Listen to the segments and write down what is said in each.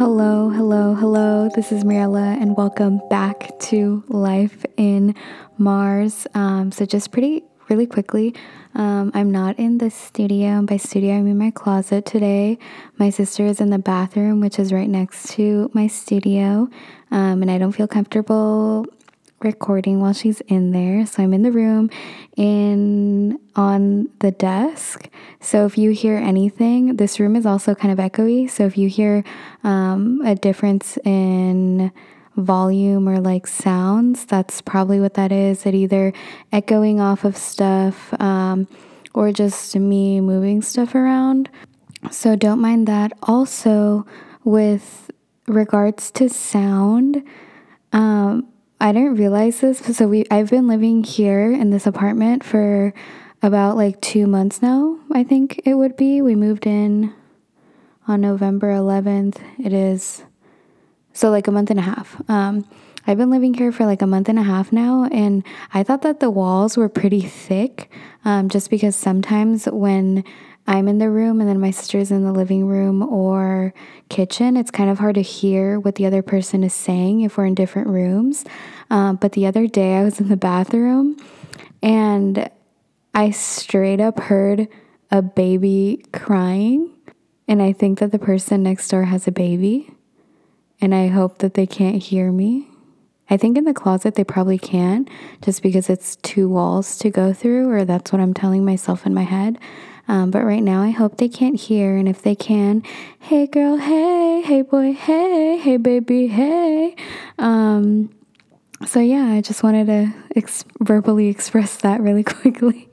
Hello, hello, hello. This is Mariella, and welcome back to Life in Mars. Um, so, just pretty, really quickly, um, I'm not in the studio. By studio, I mean my closet today. My sister is in the bathroom, which is right next to my studio, um, and I don't feel comfortable recording while she's in there. So I'm in the room in on the desk. So if you hear anything, this room is also kind of echoey. So if you hear um, a difference in volume or like sounds, that's probably what that is. It either echoing off of stuff um, or just me moving stuff around. So don't mind that. Also, with regards to sound, um, I didn't realize this. So we I've been living here in this apartment for about like 2 months now, I think it would be. We moved in on November 11th. It is so like a month and a half. Um I've been living here for like a month and a half now, and I thought that the walls were pretty thick um, just because sometimes when I'm in the room and then my sister's in the living room or kitchen, it's kind of hard to hear what the other person is saying if we're in different rooms. Um, but the other day I was in the bathroom and I straight up heard a baby crying. And I think that the person next door has a baby. And I hope that they can't hear me. I think in the closet they probably can, just because it's two walls to go through, or that's what I'm telling myself in my head. Um, but right now, I hope they can't hear. And if they can, hey girl, hey, hey boy, hey, hey baby, hey. Um, so yeah, I just wanted to ex- verbally express that really quickly.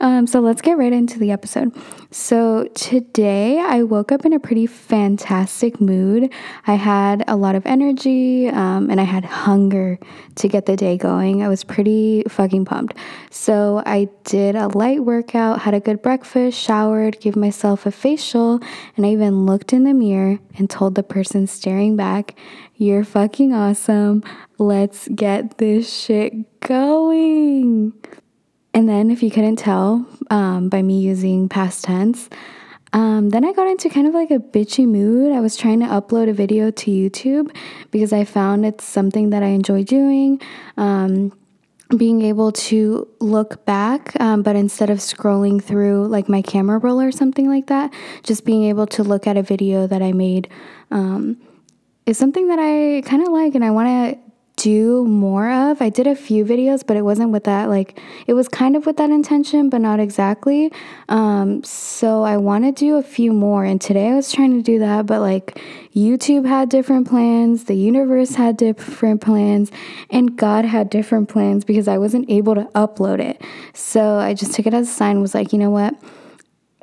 Um, so let's get right into the episode. So today I woke up in a pretty fantastic mood. I had a lot of energy um, and I had hunger to get the day going. I was pretty fucking pumped. So I did a light workout, had a good breakfast, showered, gave myself a facial, and I even looked in the mirror and told the person staring back, You're fucking awesome. Let's get this shit going. And then, if you couldn't tell um, by me using past tense, um, then I got into kind of like a bitchy mood. I was trying to upload a video to YouTube because I found it's something that I enjoy doing. Um, being able to look back, um, but instead of scrolling through like my camera roll or something like that, just being able to look at a video that I made um, is something that I kind of like and I want to do more of. I did a few videos, but it wasn't with that, like, it was kind of with that intention, but not exactly. Um, so I want to do a few more. And today I was trying to do that, but like, YouTube had different plans, the universe had different plans, and God had different plans because I wasn't able to upload it. So I just took it as a sign, was like, you know what?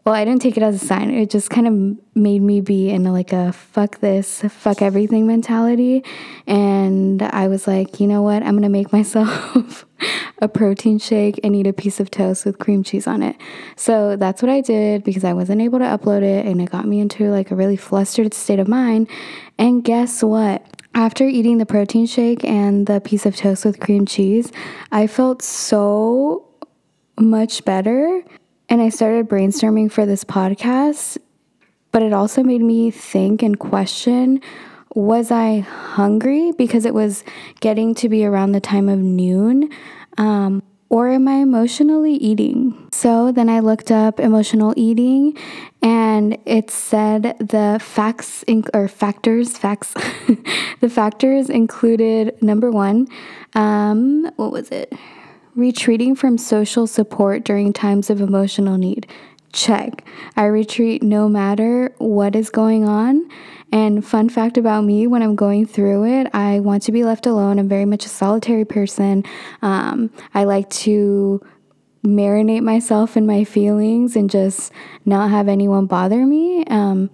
Well, I didn't take it as a sign. It just kind of made me be in like a fuck this, fuck everything mentality. And I was like, you know what? I'm going to make myself a protein shake and eat a piece of toast with cream cheese on it. So that's what I did because I wasn't able to upload it and it got me into like a really flustered state of mind. And guess what? After eating the protein shake and the piece of toast with cream cheese, I felt so much better and I started brainstorming for this podcast, but it also made me think and question was I hungry because it was getting to be around the time of noon? Um, or am I emotionally eating? So then I looked up emotional eating and it said the facts in, or factors, facts, the factors included number one, um, what was it? Retreating from social support during times of emotional need. Check. I retreat no matter what is going on. And fun fact about me when I'm going through it, I want to be left alone. I'm very much a solitary person. Um, I like to marinate myself in my feelings and just not have anyone bother me. Um,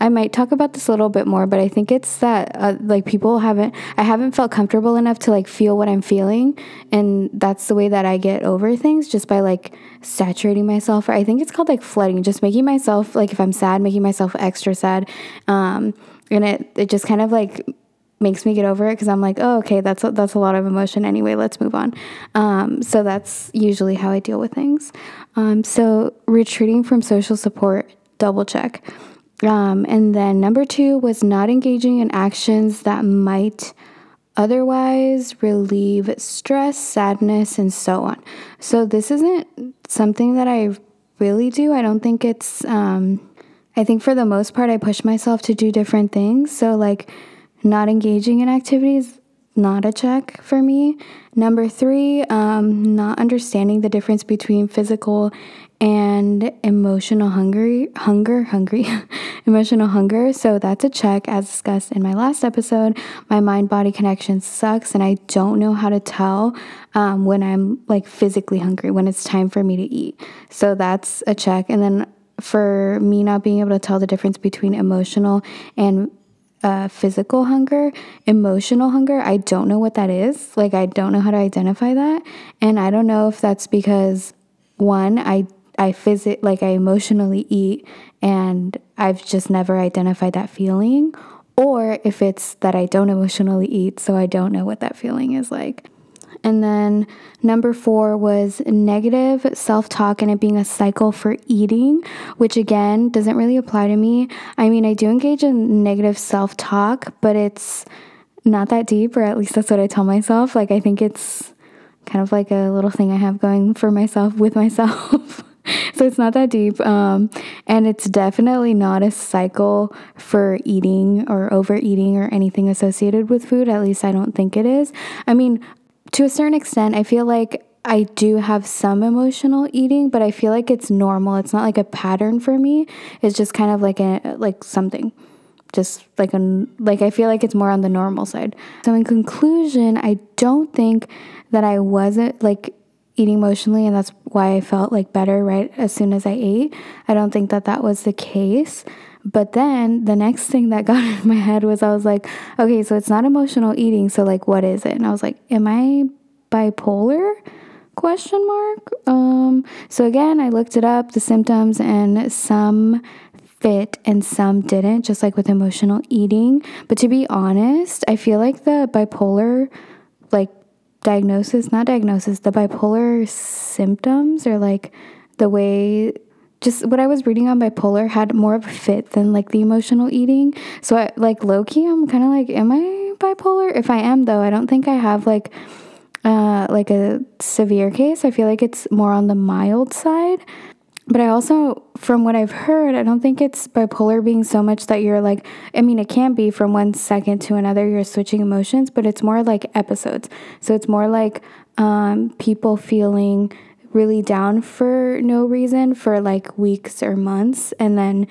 I might talk about this a little bit more, but I think it's that uh, like people haven't I haven't felt comfortable enough to like feel what I'm feeling, and that's the way that I get over things just by like saturating myself. Or I think it's called like flooding, just making myself like if I'm sad, making myself extra sad, um, and it it just kind of like makes me get over it because I'm like, oh, okay, that's a, that's a lot of emotion anyway. Let's move on. Um, so that's usually how I deal with things. Um, so retreating from social support, double check. Um, and then number two was not engaging in actions that might otherwise relieve stress, sadness, and so on. So this isn't something that I really do. I don't think it's, um, I think for the most part, I push myself to do different things. So, like, not engaging in activities, not a check for me. Number three, um, not understanding the difference between physical and emotional hungry hunger hungry emotional hunger so that's a check as discussed in my last episode my mind body connection sucks and i don't know how to tell um, when i'm like physically hungry when it's time for me to eat so that's a check and then for me not being able to tell the difference between emotional and uh, physical hunger, emotional hunger, I don't know what that is. Like, I don't know how to identify that. And I don't know if that's because, one, I I physic like I emotionally eat and I've just never identified that feeling or if it's that I don't emotionally eat so I don't know what that feeling is like. And then number 4 was negative self-talk and it being a cycle for eating, which again doesn't really apply to me. I mean, I do engage in negative self-talk, but it's not that deep or at least that's what I tell myself. Like I think it's kind of like a little thing I have going for myself with myself. so it's not that deep. Um, and it's definitely not a cycle for eating or overeating or anything associated with food. At least I don't think it is. I mean, to a certain extent, I feel like I do have some emotional eating, but I feel like it's normal. It's not like a pattern for me. It's just kind of like a like something. Just like a like I feel like it's more on the normal side. So in conclusion, I don't think that I wasn't like eating emotionally and that's why I felt like better right as soon as I ate. I don't think that that was the case. But then the next thing that got in my head was I was like, okay, so it's not emotional eating, so like what is it? And I was like, am I bipolar? question mark. Um so again, I looked it up, the symptoms and some fit and some didn't, just like with emotional eating. But to be honest, I feel like the bipolar diagnosis, not diagnosis, the bipolar symptoms or like the way just what I was reading on bipolar had more of a fit than like the emotional eating. So I like low key, I'm kind of like, am I bipolar? If I am though, I don't think I have like uh like a severe case. I feel like it's more on the mild side. But I also, from what I've heard, I don't think it's bipolar being so much that you're like, I mean, it can be from one second to another, you're switching emotions, but it's more like episodes. So it's more like um, people feeling really down for no reason for like weeks or months, and then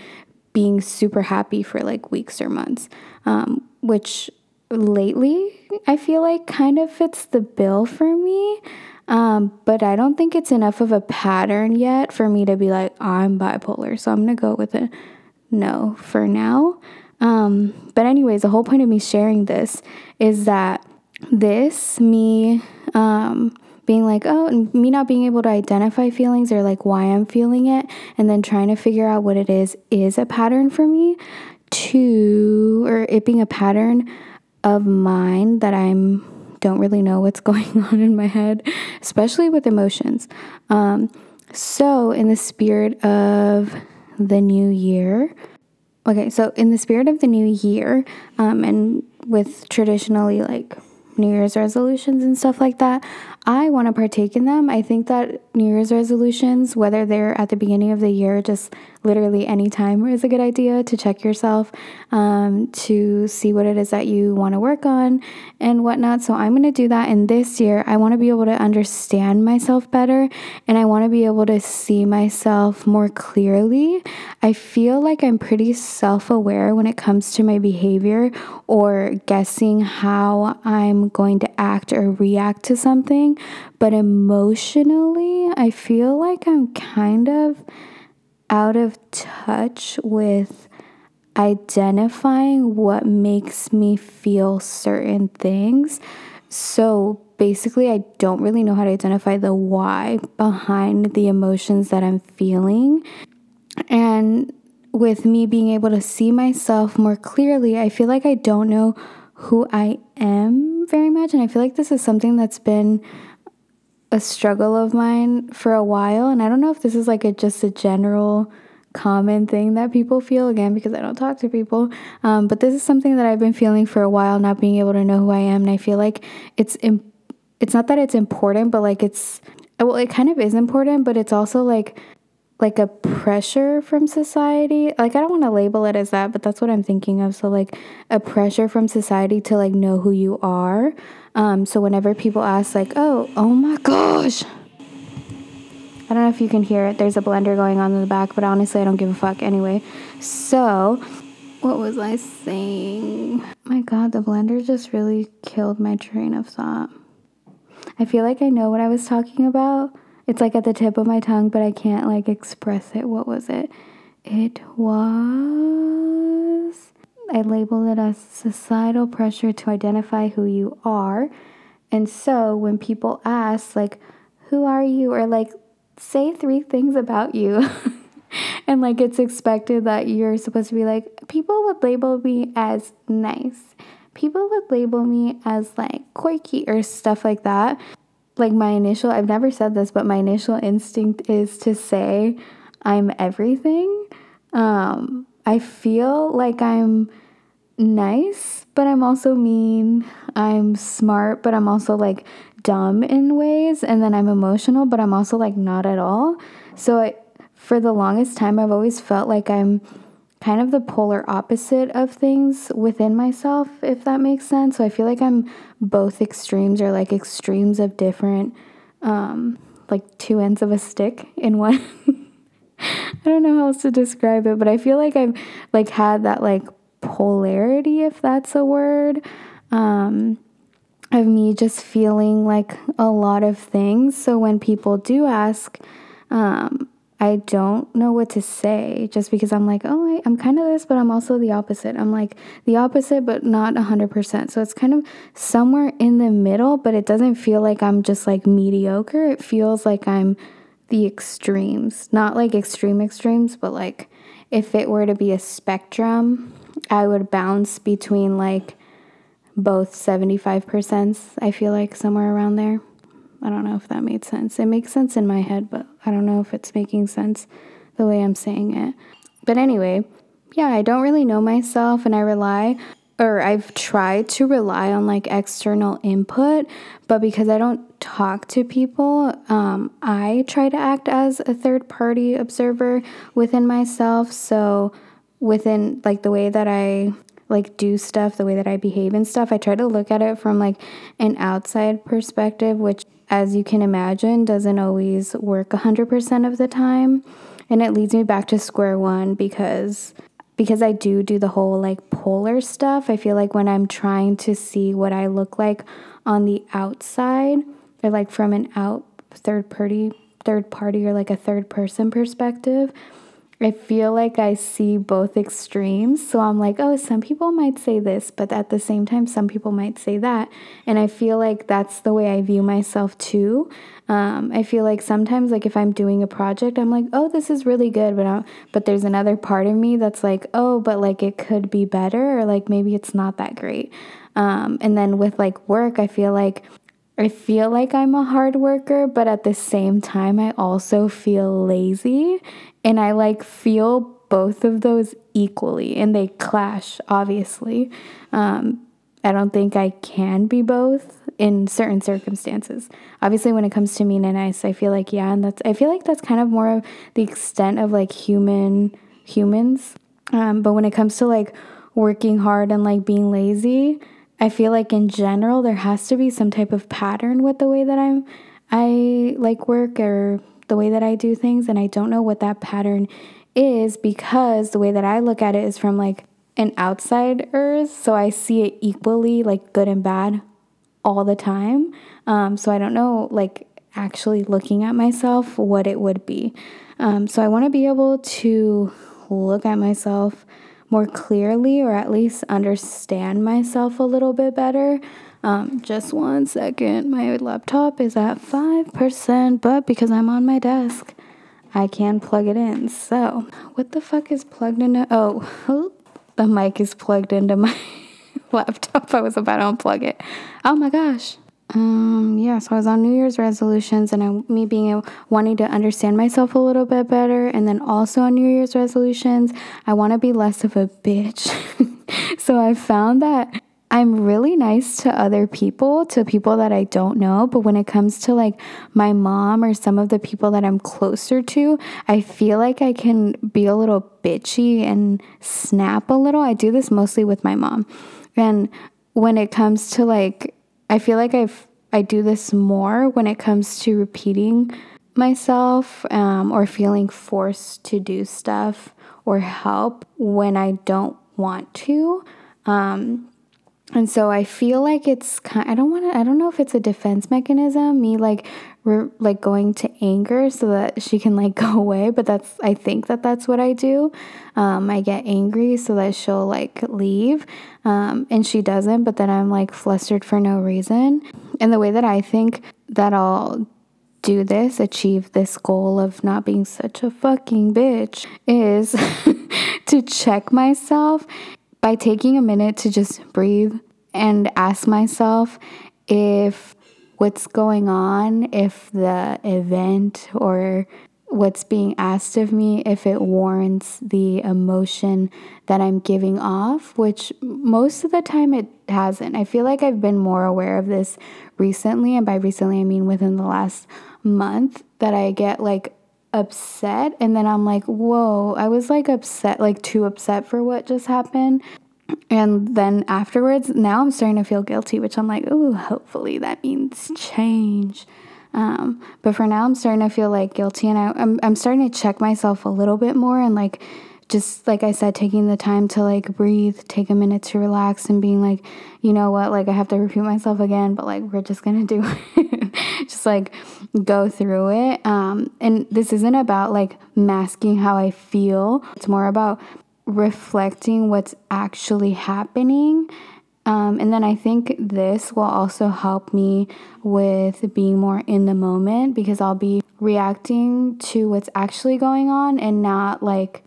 being super happy for like weeks or months, um, which lately I feel like kind of fits the bill for me. Um, but I don't think it's enough of a pattern yet for me to be like, I'm bipolar. So I'm to go with a no for now. Um, but, anyways, the whole point of me sharing this is that this, me, um, being like, oh, me not being able to identify feelings or like why I'm feeling it, and then trying to figure out what it is, is a pattern for me. To, or it being a pattern of mine that I'm don't really know what's going on in my head, especially with emotions. Um, so, in the spirit of the new year, okay, so in the spirit of the new year, um, and with traditionally like New Year's resolutions and stuff like that, I want to partake in them. I think that New Year's resolutions, whether they're at the beginning of the year, just literally any time is a good idea to check yourself, um, to see what it is that you want to work on and whatnot. So I'm going to do that. And this year, I want to be able to understand myself better and I want to be able to see myself more clearly. I feel like I'm pretty self aware when it comes to my behavior or guessing how I'm going to act or react to something. But emotionally, I feel like I'm kind of out of touch with identifying what makes me feel certain things. So basically, I don't really know how to identify the why behind the emotions that I'm feeling. And with me being able to see myself more clearly, I feel like I don't know who I am very much. And I feel like this is something that's been a struggle of mine for a while. And I don't know if this is like a just a general common thing that people feel again because I don't talk to people. Um, but this is something that I've been feeling for a while, not being able to know who I am, and I feel like it's Im- it's not that it's important, but like it's well, it kind of is important, but it's also like like a pressure from society. Like I don't want to label it as that, but that's what I'm thinking of. So like a pressure from society to like know who you are. Um, so whenever people ask like, "Oh, oh my gosh," I don't know if you can hear it. There's a blender going on in the back, but honestly, I don't give a fuck anyway. So, what was I saying? My god, the blender just really killed my train of thought. I feel like I know what I was talking about. It's like at the tip of my tongue, but I can't like express it. What was it? It was. I label it as societal pressure to identify who you are. And so when people ask, like, who are you? Or like, say three things about you. and like it's expected that you're supposed to be like, people would label me as nice. People would label me as like quirky or stuff like that. Like my initial, I've never said this, but my initial instinct is to say I'm everything. Um, I feel like I'm nice, but I'm also mean. I'm smart, but I'm also like dumb in ways and then I'm emotional, but I'm also like not at all. So I, for the longest time I've always felt like I'm kind of the polar opposite of things within myself, if that makes sense. So I feel like I'm both extremes or like extremes of different um like two ends of a stick in one. I don't know how else to describe it, but I feel like I've like had that like polarity if that's a word. Um of me just feeling like a lot of things. So when people do ask, um, I don't know what to say just because I'm like, oh, I, am kind of this, but I'm also the opposite. I'm like the opposite, but not 100%. So it's kind of somewhere in the middle, but it doesn't feel like I'm just like mediocre. It feels like I'm the extremes, not like extreme extremes, but like if it were to be a spectrum, I would bounce between like both 75%, I feel like somewhere around there. I don't know if that made sense. It makes sense in my head, but I don't know if it's making sense the way I'm saying it. But anyway, yeah, I don't really know myself and I rely or I've tried to rely on like external input, but because I don't talk to people, um, I try to act as a third party observer within myself. So, within like the way that I like do stuff, the way that I behave and stuff, I try to look at it from like an outside perspective, which as you can imagine doesn't always work 100% of the time. And it leads me back to square one because because I do do the whole like polar stuff. I feel like when I'm trying to see what I look like on the outside or like from an out third party third party or like a third person perspective, I feel like I see both extremes. So I'm like, oh, some people might say this, but at the same time, some people might say that. And I feel like that's the way I view myself too. Um, I feel like sometimes, like if I'm doing a project, I'm like, oh, this is really good, but I'm, but there's another part of me that's like, oh, but like it could be better, or like maybe it's not that great. Um, and then with like work, I feel like I feel like I'm a hard worker, but at the same time, I also feel lazy. And I like feel both of those equally, and they clash, obviously. Um, I don't think I can be both in certain circumstances. Obviously, when it comes to mean and nice, I feel like, yeah, and that's, I feel like that's kind of more of the extent of like human humans. Um, but when it comes to like working hard and like being lazy, I feel like in general there has to be some type of pattern with the way that I'm I like work or the way that I do things and I don't know what that pattern is because the way that I look at it is from like an outsider's so I see it equally like good and bad all the time. Um, so I don't know like actually looking at myself what it would be. Um, so I want to be able to look at myself more clearly or at least understand myself a little bit better. Um, just one second. My laptop is at 5%, but because I'm on my desk, I can plug it in. So, what the fuck is plugged into? Oh, the mic is plugged into my laptop. I was about to unplug it. Oh my gosh. Um, yeah, so I was on New Year's resolutions and I, me being able, wanting to understand myself a little bit better. And then also on New Year's resolutions, I want to be less of a bitch. so I found that I'm really nice to other people, to people that I don't know. But when it comes to like my mom or some of the people that I'm closer to, I feel like I can be a little bitchy and snap a little. I do this mostly with my mom. And when it comes to like, I feel like I've, I do this more when it comes to repeating myself um, or feeling forced to do stuff or help when I don't want to. Um, and so I feel like it's kind I don't want to I don't know if it's a defense mechanism me like we're like going to anger so that she can like go away but that's I think that that's what I do. Um, I get angry so that she'll like leave um, and she doesn't but then I'm like flustered for no reason. And the way that I think that I'll do this achieve this goal of not being such a fucking bitch is to check myself by taking a minute to just breathe and ask myself if what's going on, if the event or what's being asked of me, if it warrants the emotion that I'm giving off, which most of the time it hasn't. I feel like I've been more aware of this recently, and by recently I mean within the last month, that I get like upset and then I'm like, whoa, I was like upset, like too upset for what just happened. And then afterwards, now I'm starting to feel guilty, which I'm like, oh, hopefully that means change. Um, but for now, I'm starting to feel like guilty, and I, I'm I'm starting to check myself a little bit more, and like just like I said, taking the time to like breathe, take a minute to relax, and being like, you know what, like I have to repeat myself again, but like we're just gonna do it. just like go through it. Um, and this isn't about like masking how I feel. It's more about reflecting what's actually happening. Um, and then I think this will also help me with being more in the moment because I'll be reacting to what's actually going on and not like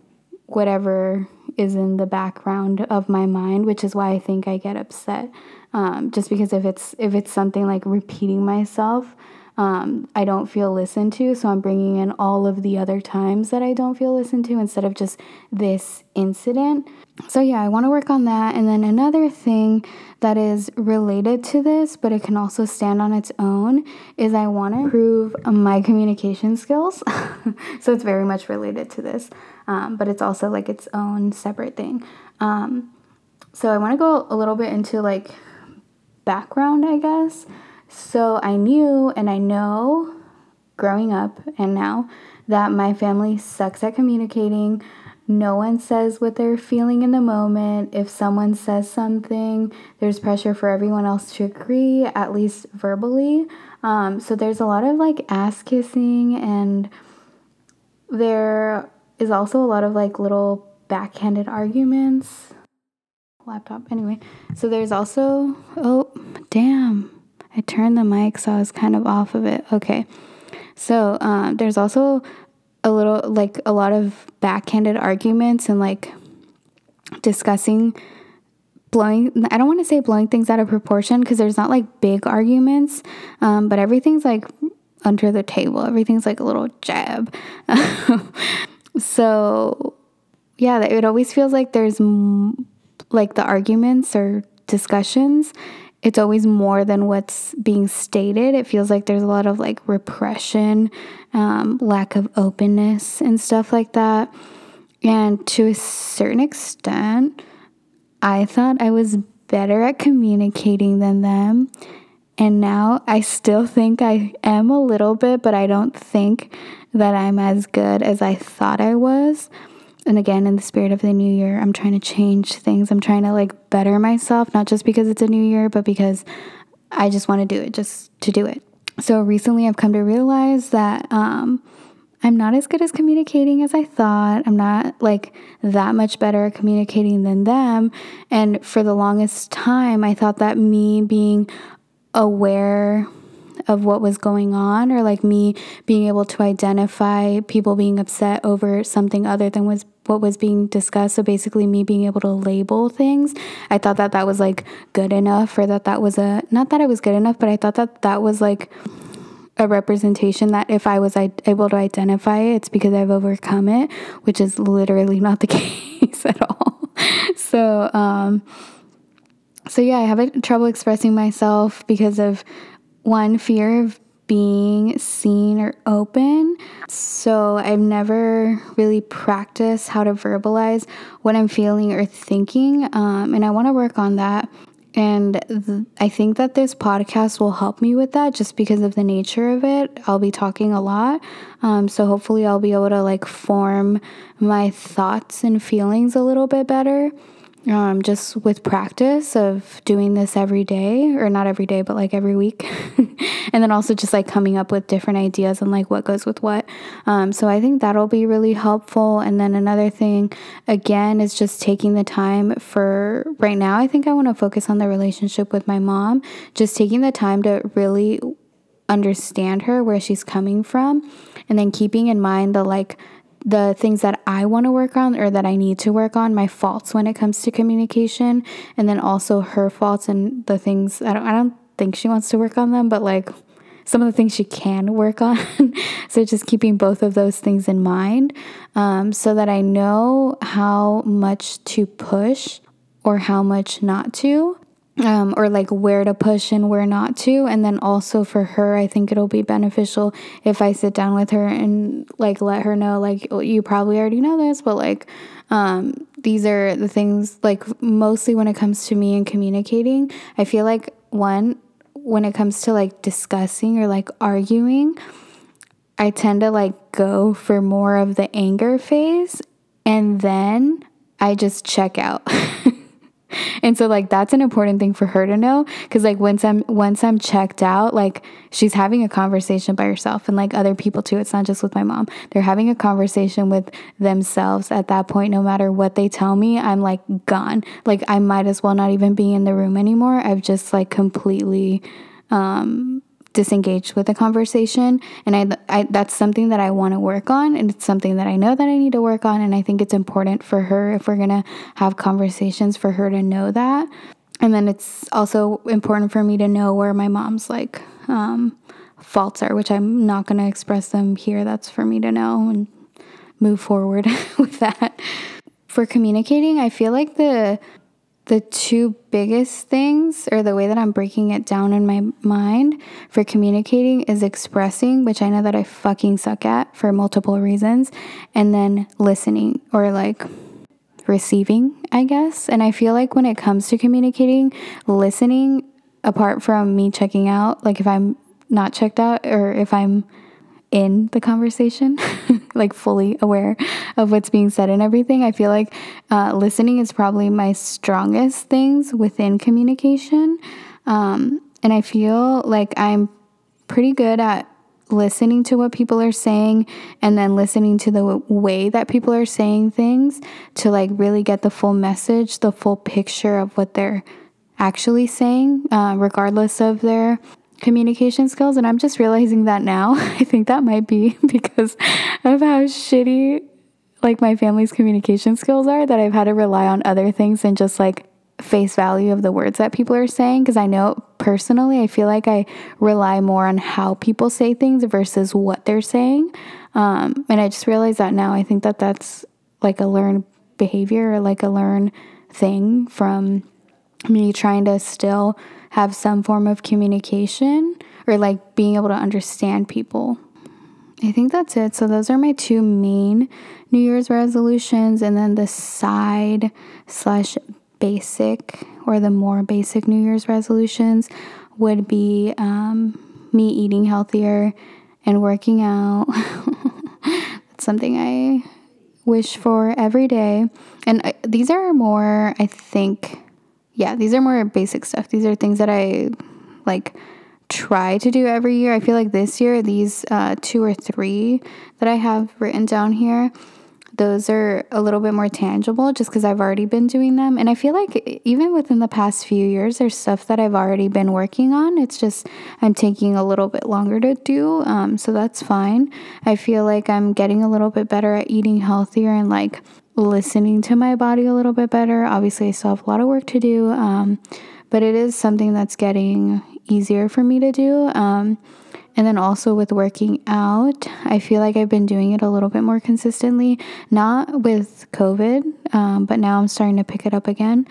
whatever is in the background of my mind, which is why I think I get upset. Um, just because if it's if it's something like repeating myself, um, I don't feel listened to. So I'm bringing in all of the other times that I don't feel listened to instead of just this incident. So, yeah, I want to work on that. And then another thing that is related to this, but it can also stand on its own, is I want to improve my communication skills. so, it's very much related to this, um, but it's also like its own separate thing. Um, so, I want to go a little bit into like background, I guess. So I knew and I know growing up and now that my family sucks at communicating. No one says what they're feeling in the moment. If someone says something, there's pressure for everyone else to agree, at least verbally. Um, so there's a lot of like ass kissing, and there is also a lot of like little backhanded arguments. Laptop, anyway. So there's also, oh, damn. I turned the mic so I was kind of off of it. Okay. So um, there's also a little, like a lot of backhanded arguments and like discussing blowing, I don't want to say blowing things out of proportion because there's not like big arguments, um, but everything's like under the table. Everything's like a little jab. so yeah, it always feels like there's like the arguments or discussions it's always more than what's being stated. It feels like there's a lot of like repression, um, lack of openness, and stuff like that. And to a certain extent, I thought I was better at communicating than them. And now I still think I am a little bit, but I don't think that I'm as good as I thought I was and again in the spirit of the new year i'm trying to change things. I'm trying to like better myself not just because it's a new year but because i just want to do it just to do it. So recently i've come to realize that um, i'm not as good as communicating as i thought. I'm not like that much better at communicating than them. And for the longest time i thought that me being aware of what was going on or like me being able to identify people being upset over something other than was what was being discussed. So basically, me being able to label things, I thought that that was like good enough, or that that was a not that it was good enough, but I thought that that was like a representation that if I was able to identify it, it's because I've overcome it, which is literally not the case at all. So, um, so yeah, I have trouble expressing myself because of one fear of being seen or open. So I've never really practiced how to verbalize what I'm feeling or thinking, um, and I want to work on that. And th- I think that this podcast will help me with that just because of the nature of it. I'll be talking a lot. Um, so hopefully, I'll be able to like form my thoughts and feelings a little bit better um, just with practice of doing this every day, or not every day, but like every week. and then also just like coming up with different ideas and like what goes with what. Um, so I think that'll be really helpful. And then another thing, again, is just taking the time for right now. I think I want to focus on the relationship with my mom, just taking the time to really understand her, where she's coming from, and then keeping in mind the like the things that I want to work on or that I need to work on, my faults when it comes to communication, and then also her faults and the things I don't, I don't think she wants to work on them, but like some of the things she can work on. so just keeping both of those things in mind um, so that I know how much to push or how much not to um, or like where to push and where not to. And then also for her, I think it'll be beneficial if I sit down with her and like let her know, like, you probably already know this, but like, um, these are the things, like, mostly when it comes to me and communicating, I feel like one, when it comes to like discussing or like arguing, I tend to like go for more of the anger phase and then I just check out. and so like that's an important thing for her to know because like once i'm once i'm checked out like she's having a conversation by herself and like other people too. It's not just with my mom. They're having a conversation with themselves at that point. No matter what they tell me i'm like gone. Like i might as well not even be in the room anymore. I've just like completely um disengaged with the conversation. And I, I that's something that I want to work on and it's something that I know that I need to work on and I think it's important for her if we're going to have conversations for her to know that. And then it's also important for me to know where my mom's like um, faults are which I'm not going to express them here. That's for me to know and move forward with that. For communicating I feel like the the two biggest things, or the way that I'm breaking it down in my mind for communicating, is expressing, which I know that I fucking suck at for multiple reasons, and then listening or like receiving, I guess. And I feel like when it comes to communicating, listening, apart from me checking out, like if I'm not checked out or if I'm in the conversation, like fully aware of what's being said and everything. I feel like uh, listening is probably my strongest things within communication. Um, and I feel like I'm pretty good at listening to what people are saying and then listening to the way that people are saying things to like really get the full message, the full picture of what they're actually saying, uh, regardless of their communication skills. And I'm just realizing that now. I think that might be because of how shitty like my family's communication skills are that I've had to rely on other things than just like face value of the words that people are saying. Because I know personally, I feel like I rely more on how people say things versus what they're saying. Um, and I just realized that now. I think that that's like a learned behavior or like a learned thing from me trying to still have some form of communication or like being able to understand people. I think that's it. So, those are my two main New Year's resolutions, and then the side slash basic or the more basic New Year's resolutions would be um, me eating healthier and working out. that's something I wish for every day. And I, these are more, I think, yeah, these are more basic stuff. These are things that I like try to do every year. I feel like this year, these uh, two or three that I have written down here, those are a little bit more tangible just because I've already been doing them. And I feel like even within the past few years, there's stuff that I've already been working on. It's just I'm taking a little bit longer to do. Um, so that's fine. I feel like I'm getting a little bit better at eating healthier and like listening to my body a little bit better. Obviously, I still have a lot of work to do, um, but it is something that's getting easier for me to do. Um, and then also with working out, I feel like I've been doing it a little bit more consistently, not with COVID, um, but now I'm starting to pick it up again.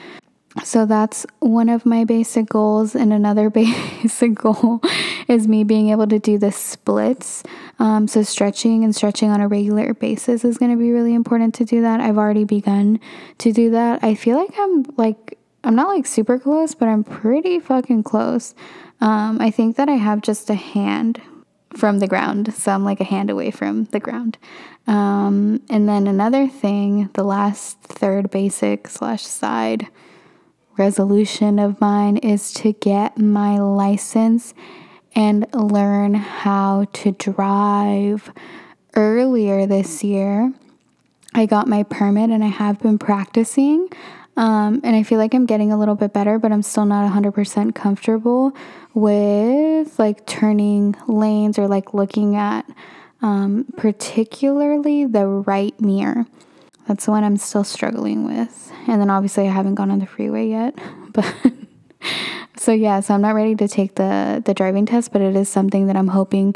So that's one of my basic goals. And another basic goal is me being able to do the splits. Um, so, stretching and stretching on a regular basis is going to be really important to do that. I've already begun to do that. I feel like I'm like, I'm not like super close, but I'm pretty fucking close. Um, I think that I have just a hand from the ground, so I'm like a hand away from the ground. Um, and then another thing, the last third basic slash side resolution of mine is to get my license and learn how to drive. Earlier this year, I got my permit and I have been practicing. Um, and I feel like I'm getting a little bit better, but I'm still not 100% comfortable with like turning lanes or like looking at um, particularly the right mirror. That's the one I'm still struggling with. And then obviously I haven't gone on the freeway yet, but so yeah, so I'm not ready to take the the driving test, but it is something that I'm hoping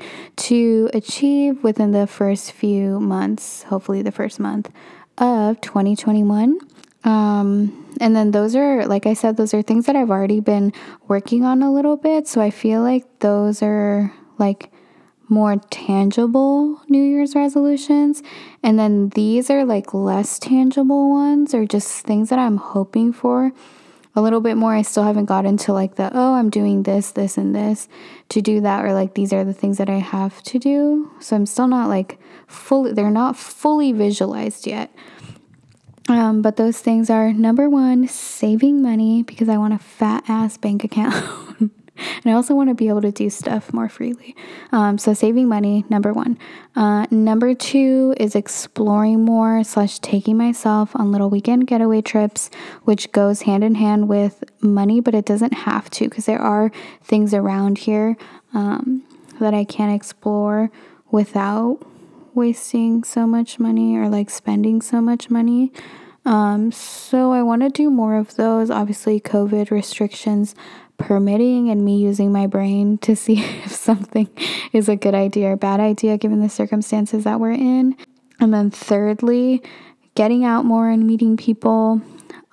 to achieve within the first few months, hopefully the first month of 2021. Um, and then those are, like I said, those are things that I've already been working on a little bit. So I feel like those are like more tangible New Year's resolutions. And then these are like less tangible ones or just things that I'm hoping for a little bit more. I still haven't gotten to like the, oh, I'm doing this, this, and this to do that, or like these are the things that I have to do. So I'm still not like fully, they're not fully visualized yet. Um, but those things are number one, saving money because I want a fat ass bank account. and I also want to be able to do stuff more freely. Um, so saving money, number one. Uh, number two is exploring more slash taking myself on little weekend getaway trips, which goes hand in hand with money, but it doesn't have to because there are things around here um, that I can explore without wasting so much money or like spending so much money. Um, so I want to do more of those. Obviously, COVID restrictions permitting and me using my brain to see if something is a good idea or bad idea given the circumstances that we're in. And then, thirdly, getting out more and meeting people.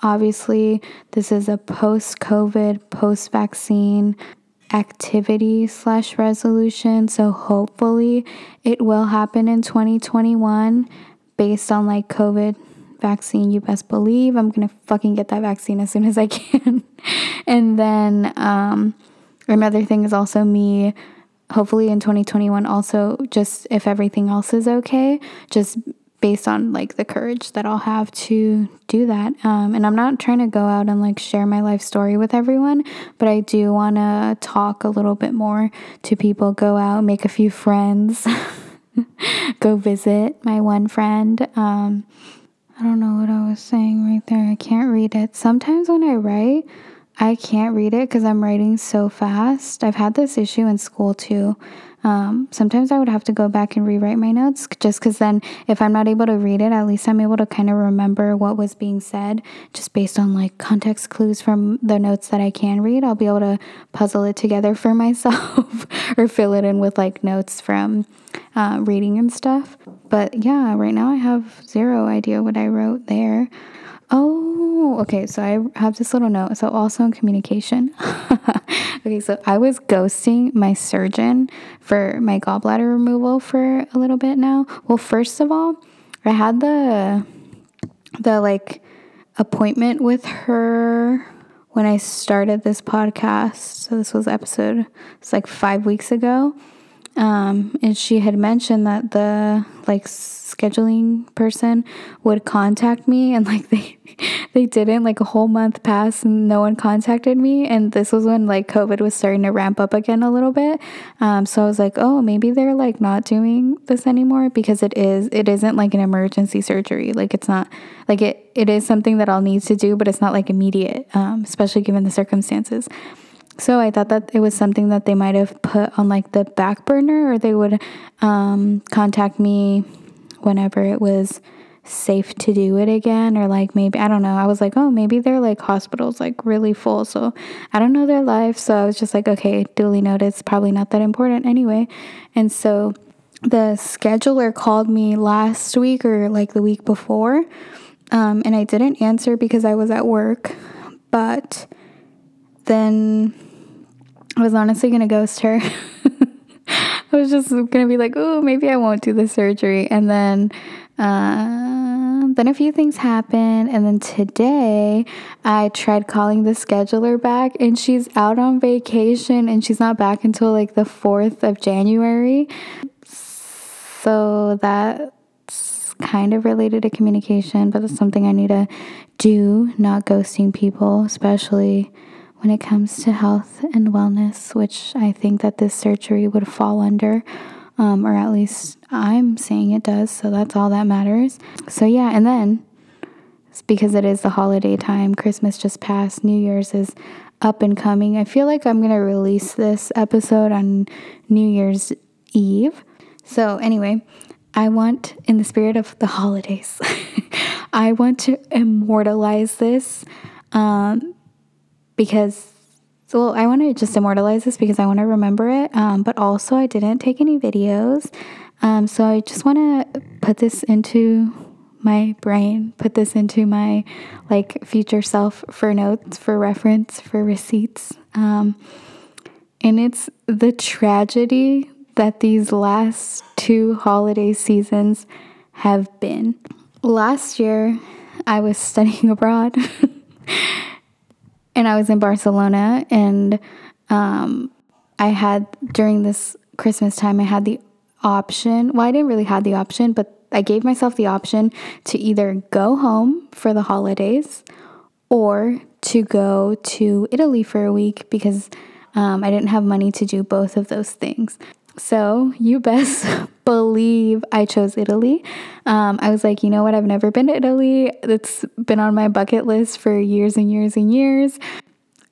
Obviously, this is a post COVID, post vaccine activity slash resolution. So hopefully it will happen in 2021 based on like COVID vaccine. You best believe I'm gonna fucking get that vaccine as soon as I can. and then um, another thing is also me hopefully in 2021 also just if everything else is okay just based on like the courage that I'll have to do that. Um, and I'm not trying to go out and like share my life story with everyone, but I do want to talk a little bit more to people, go out, make a few friends, go visit my one friend. Um, I don't know what I was saying right there. I can't read it. Sometimes when I write, I can't read it because I'm writing so fast. I've had this issue in school too. Um, sometimes I would have to go back and rewrite my notes just because then, if I'm not able to read it, at least I'm able to kind of remember what was being said just based on like context clues from the notes that I can read. I'll be able to puzzle it together for myself or fill it in with like notes from uh, reading and stuff. But yeah, right now I have zero idea what I wrote there. Oh, okay. So I have this little note. So also in communication. okay, so I was ghosting my surgeon for my gallbladder removal for a little bit now. Well, first of all, I had the the like appointment with her when I started this podcast. So this was episode it's like 5 weeks ago. Um, and she had mentioned that the like scheduling person would contact me and like they they didn't. Like a whole month passed and no one contacted me. And this was when like COVID was starting to ramp up again a little bit. Um, so I was like, oh, maybe they're like not doing this anymore because it is. It isn't like an emergency surgery. Like it's not like it. It is something that I'll need to do, but it's not like immediate, um, especially given the circumstances. So I thought that it was something that they might have put on like the back burner, or they would um, contact me whenever it was safe to do it again or like maybe I don't know. I was like, "Oh, maybe they're like hospitals like really full." So, I don't know their life, so I was just like, "Okay, duly noted. Probably not that important anyway." And so the scheduler called me last week or like the week before. Um, and I didn't answer because I was at work, but then I was honestly going to ghost her. I was just going to be like, oh, maybe I won't do the surgery. And then uh, then a few things happened, and then today I tried calling the scheduler back, and she's out on vacation, and she's not back until like the 4th of January. So that's kind of related to communication, but it's something I need to do, not ghosting people, especially when it comes to health and wellness, which I think that this surgery would fall under um, or at least I'm saying it does, so that's all that matters. So, yeah, and then because it is the holiday time, Christmas just passed, New Year's is up and coming. I feel like I'm going to release this episode on New Year's Eve. So, anyway, I want, in the spirit of the holidays, I want to immortalize this um, because well, I want to just immortalize this because I want to remember it. Um, but also, I didn't take any videos. Um, so I just want to put this into my brain, put this into my like future self for notes, for reference, for receipts. Um, and it's the tragedy that these last two holiday seasons have been. Last year, I was studying abroad and I was in Barcelona, and um, I had during this Christmas time, I had the option. Well, I didn't really have the option, but I gave myself the option to either go home for the holidays or to go to Italy for a week because um, I didn't have money to do both of those things. So you best believe I chose Italy. Um, I was like, you know what? I've never been to Italy. It's been on my bucket list for years and years and years.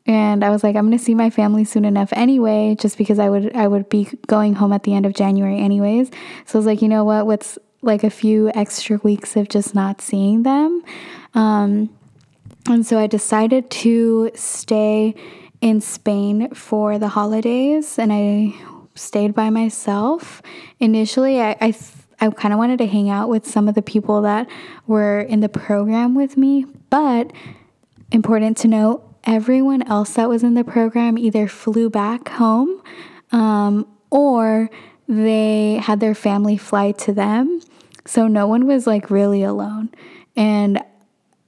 And I was like, I'm gonna see my family soon enough anyway, just because I would I would be going home at the end of January anyways. So I was like, you know what? What's like a few extra weeks of just not seeing them. Um, and so I decided to stay in Spain for the holidays, and I stayed by myself. Initially, I, I, I kind of wanted to hang out with some of the people that were in the program with me, but important to note, everyone else that was in the program either flew back home um, or they had their family fly to them. So no one was like really alone. And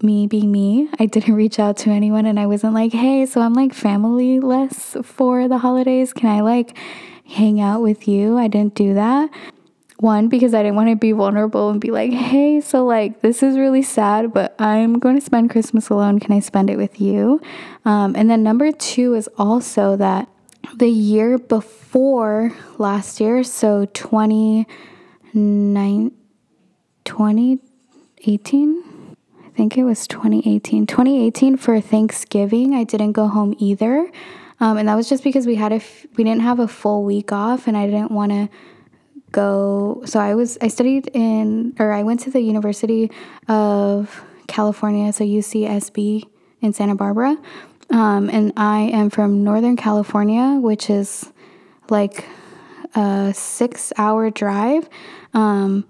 me being me, I didn't reach out to anyone and I wasn't like, hey, so I'm like family less for the holidays. Can I like hang out with you. I didn't do that. One, because I didn't want to be vulnerable and be like, hey, so like this is really sad, but I'm going to spend Christmas alone. Can I spend it with you? Um, and then number two is also that the year before last year, so 2018, I think it was 2018. 2018 for Thanksgiving, I didn't go home either. Um, and that was just because we had a f- we didn't have a full week off, and I didn't want to go. So I was I studied in or I went to the University of California, so UCSB in Santa Barbara, um, and I am from Northern California, which is like a six hour drive. Um,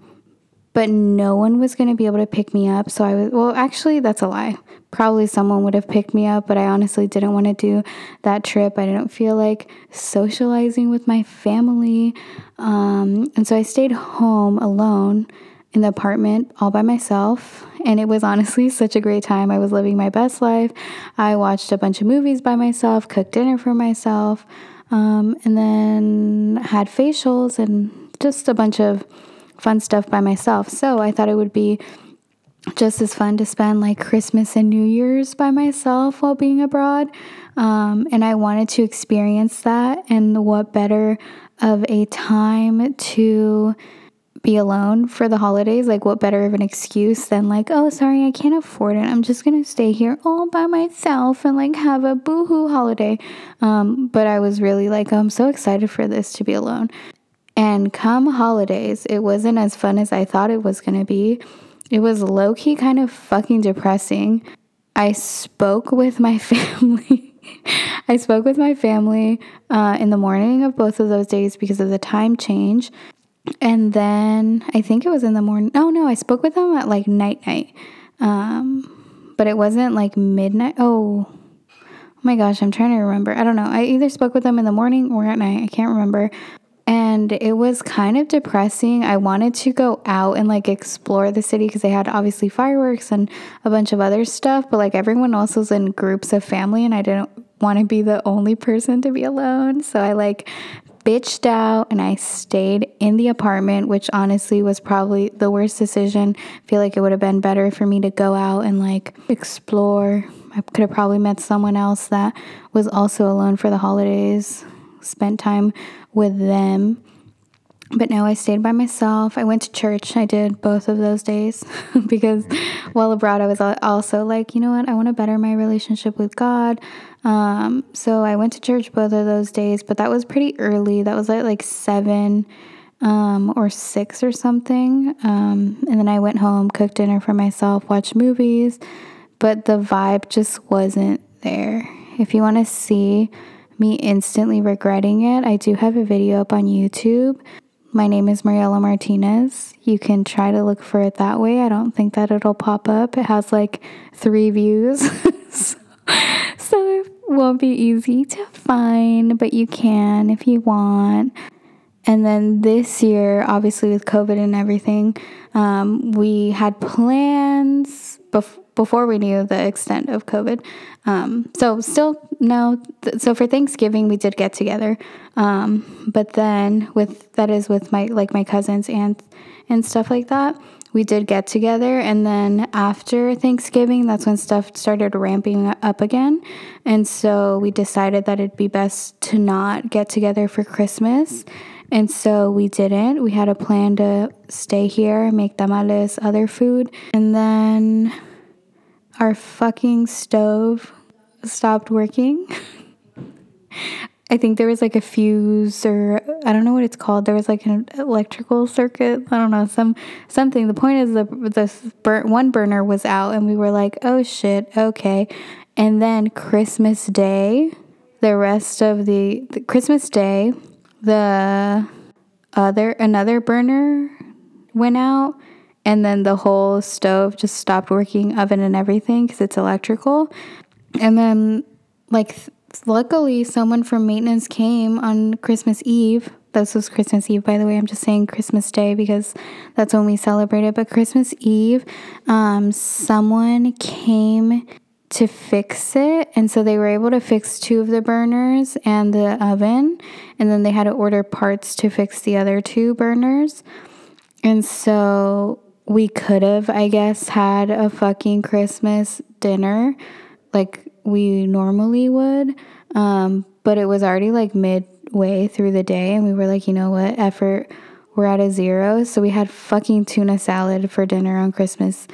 but no one was going to be able to pick me up. So I was, well, actually, that's a lie. Probably someone would have picked me up, but I honestly didn't want to do that trip. I didn't feel like socializing with my family. Um, and so I stayed home alone in the apartment all by myself. And it was honestly such a great time. I was living my best life. I watched a bunch of movies by myself, cooked dinner for myself, um, and then had facials and just a bunch of fun stuff by myself. So I thought it would be just as fun to spend like Christmas and New Year's by myself while being abroad. Um, and I wanted to experience that. And what better of a time to be alone for the holidays? Like, what better of an excuse than, like, oh, sorry, I can't afford it. I'm just gonna stay here all by myself and like have a boohoo holiday. Um, but I was really like, I'm so excited for this to be alone. And come holidays, it wasn't as fun as I thought it was gonna be. It was low key kind of fucking depressing. I spoke with my family. I spoke with my family uh, in the morning of both of those days because of the time change. And then I think it was in the morning. Oh no, I spoke with them at like night night. Um, but it wasn't like midnight. Oh, oh my gosh, I'm trying to remember. I don't know. I either spoke with them in the morning or at night. I can't remember and it was kind of depressing. I wanted to go out and like explore the city because they had obviously fireworks and a bunch of other stuff, but like everyone else was in groups of family and I didn't want to be the only person to be alone. So I like bitched out and I stayed in the apartment, which honestly was probably the worst decision. I feel like it would have been better for me to go out and like explore. I could have probably met someone else that was also alone for the holidays, spent time with them. But now I stayed by myself. I went to church. I did both of those days because while abroad, I was also like, you know what? I want to better my relationship with God. Um, so I went to church both of those days, but that was pretty early. That was at like seven um, or six or something. Um, and then I went home, cooked dinner for myself, watched movies, but the vibe just wasn't there. If you want to see, me instantly regretting it, I do have a video up on YouTube. My name is Mariela Martinez. You can try to look for it that way. I don't think that it'll pop up. It has like three views. so it won't be easy to find, but you can if you want. And then this year, obviously with COVID and everything, um, we had plans bef- before we knew the extent of COVID. Um, so still no. Th- so for Thanksgiving we did get together, um, but then with that is with my like my cousins and and stuff like that. We did get together, and then after Thanksgiving, that's when stuff started ramping up again. And so we decided that it'd be best to not get together for Christmas. And so we didn't. We had a plan to stay here, make tamales, other food. And then our fucking stove stopped working. I think there was like a fuse or I don't know what it's called. There was like an electrical circuit. I don't know some something. The point is the bur- one burner was out and we were like, "Oh shit, okay." And then Christmas Day, the rest of the, the Christmas Day, the other another burner went out and then the whole stove just stopped working, oven and everything, because it's electrical. And then, like, luckily, someone from maintenance came on Christmas Eve. This was Christmas Eve, by the way. I'm just saying Christmas Day because that's when we celebrated. But Christmas Eve, um, someone came to fix it. And so they were able to fix two of the burners and the oven. And then they had to order parts to fix the other two burners. And so we could have, I guess, had a fucking Christmas dinner like we normally would. Um, but it was already like midway through the day, and we were like, you know what, effort, we're at a zero. So we had fucking tuna salad for dinner on Christmas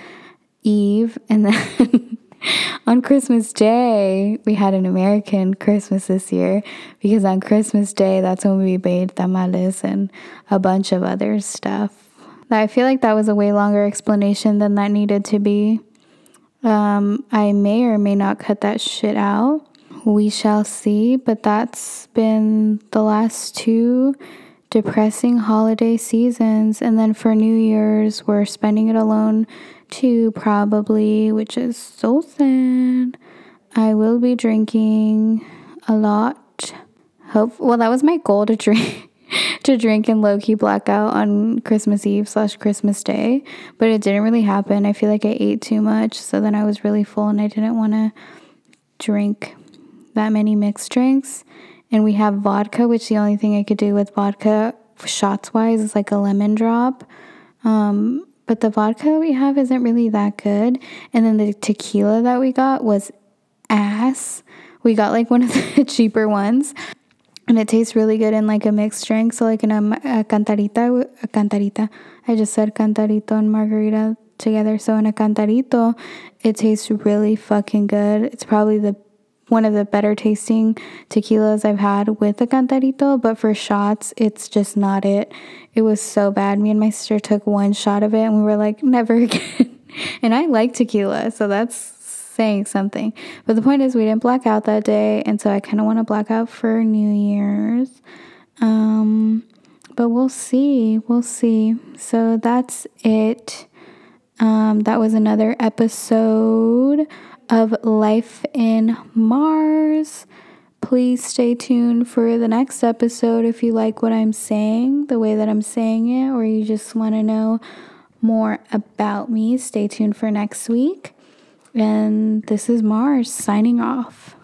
Eve. And then on Christmas Day, we had an American Christmas this year because on Christmas Day, that's when we made tamales and a bunch of other stuff. I feel like that was a way longer explanation than that needed to be. Um, I may or may not cut that shit out. We shall see, but that's been the last two depressing holiday seasons. And then for New Year's, we're spending it alone too, probably, which is so sad. I will be drinking a lot. Hope well, that was my goal to drink to drink and low key blackout on Christmas Eve slash Christmas Day, but it didn't really happen. I feel like I ate too much, so then I was really full and I didn't want to drink that many mixed drinks. And we have vodka, which the only thing I could do with vodka shots wise is like a lemon drop. Um, but the vodka we have isn't really that good. And then the tequila that we got was ass. We got like one of the cheaper ones. And it tastes really good in like a mixed drink. So like in a, a cantarita, a cantarita. I just said cantarito and margarita together. So in a cantarito, it tastes really fucking good. It's probably the one of the better tasting tequilas I've had with a cantarito, but for shots, it's just not it. It was so bad. Me and my sister took one shot of it and we were like, never again. and I like tequila, so that's saying something. But the point is, we didn't black out that day, and so I kind of want to black out for New Year's. Um, but we'll see. We'll see. So that's it. Um, that was another episode of Life in Mars. Please stay tuned for the next episode if you like what I'm saying, the way that I'm saying it, or you just want to know more about me. Stay tuned for next week. And this is Mars signing off.